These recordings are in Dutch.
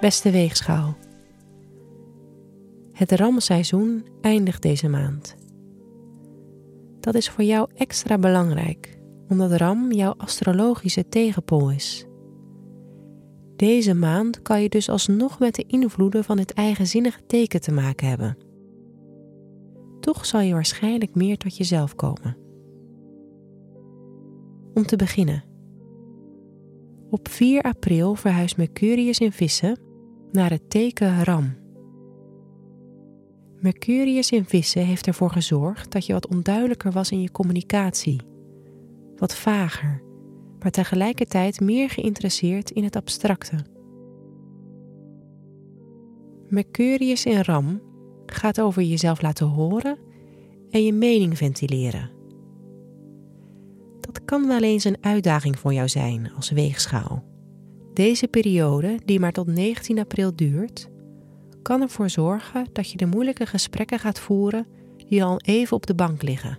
Beste weegschaal. Het ramseizoen eindigt deze maand. Dat is voor jou extra belangrijk, omdat ram jouw astrologische tegenpool is. Deze maand kan je dus alsnog met de invloeden van het eigenzinnige teken te maken hebben. Toch zal je waarschijnlijk meer tot jezelf komen. Om te beginnen. Op 4 april verhuist Mercurius in Vissen naar het teken Ram. Mercurius in Vissen heeft ervoor gezorgd dat je wat onduidelijker was in je communicatie, wat vager, maar tegelijkertijd meer geïnteresseerd in het abstracte. Mercurius in Ram gaat over jezelf laten horen en je mening ventileren. Dat kan wel eens een uitdaging voor jou zijn als weegschaal. Deze periode, die maar tot 19 april duurt, kan ervoor zorgen dat je de moeilijke gesprekken gaat voeren die al even op de bank liggen.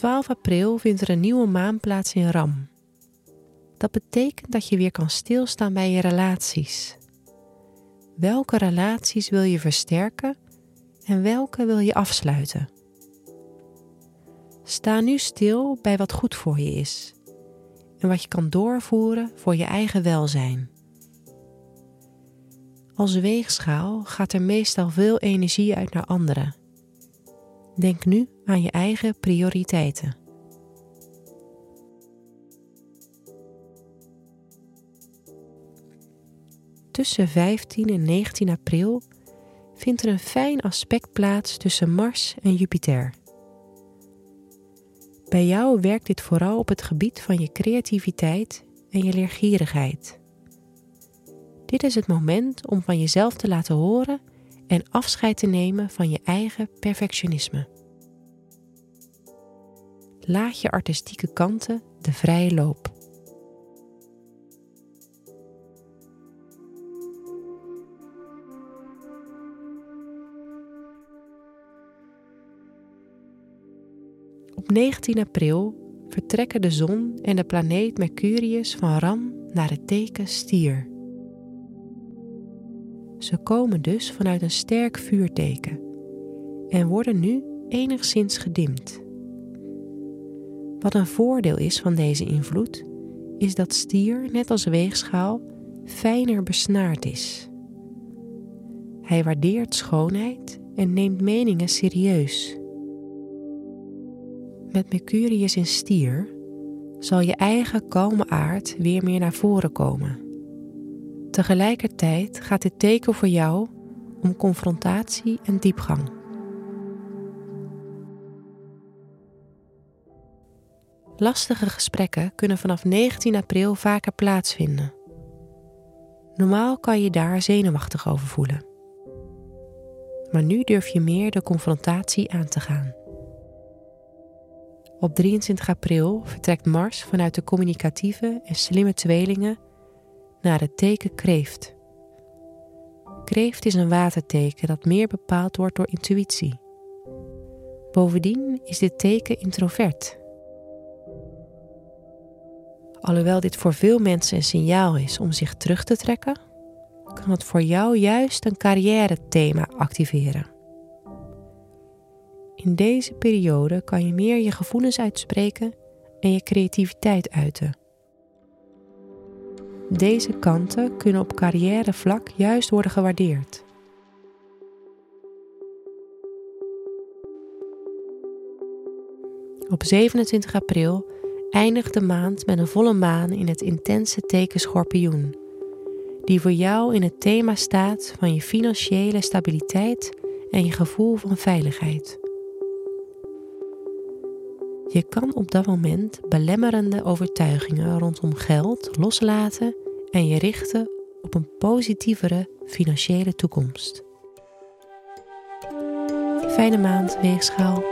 12 april vindt er een nieuwe maan plaats in Ram. Dat betekent dat je weer kan stilstaan bij je relaties. Welke relaties wil je versterken en welke wil je afsluiten? Sta nu stil bij wat goed voor je is en wat je kan doorvoeren voor je eigen welzijn. Als weegschaal gaat er meestal veel energie uit naar anderen. Denk nu aan je eigen prioriteiten. Tussen 15 en 19 april vindt er een fijn aspect plaats tussen Mars en Jupiter. Bij jou werkt dit vooral op het gebied van je creativiteit en je leergierigheid. Dit is het moment om van jezelf te laten horen en afscheid te nemen van je eigen perfectionisme. Laat je artistieke kanten de vrije loop. Op 19 april vertrekken de zon en de planeet Mercurius van Ram naar het teken Stier. Ze komen dus vanuit een sterk vuurteken en worden nu enigszins gedimd. Wat een voordeel is van deze invloed, is dat stier, net als weegschaal, fijner besnaard is. Hij waardeert schoonheid en neemt meningen serieus. Met Mercurius in stier zal je eigen kalme aard weer meer naar voren komen. Tegelijkertijd gaat dit teken voor jou om confrontatie en diepgang. Lastige gesprekken kunnen vanaf 19 april vaker plaatsvinden. Normaal kan je daar zenuwachtig over voelen. Maar nu durf je meer de confrontatie aan te gaan. Op 23 april vertrekt Mars vanuit de communicatieve en slimme tweelingen naar het teken kreeft. Kreeft is een waterteken dat meer bepaald wordt door intuïtie. Bovendien is dit teken introvert. Alhoewel dit voor veel mensen een signaal is om zich terug te trekken, kan het voor jou juist een carrière-thema activeren. In deze periode kan je meer je gevoelens uitspreken en je creativiteit uiten. Deze kanten kunnen op carrièrevlak juist worden gewaardeerd. Op 27 april eindigt de maand met een volle maan in het intense teken Schorpioen, die voor jou in het thema staat van je financiële stabiliteit en je gevoel van veiligheid. Je kan op dat moment belemmerende overtuigingen rondom geld loslaten en je richten op een positievere financiële toekomst. Fijne maand, weegschaal.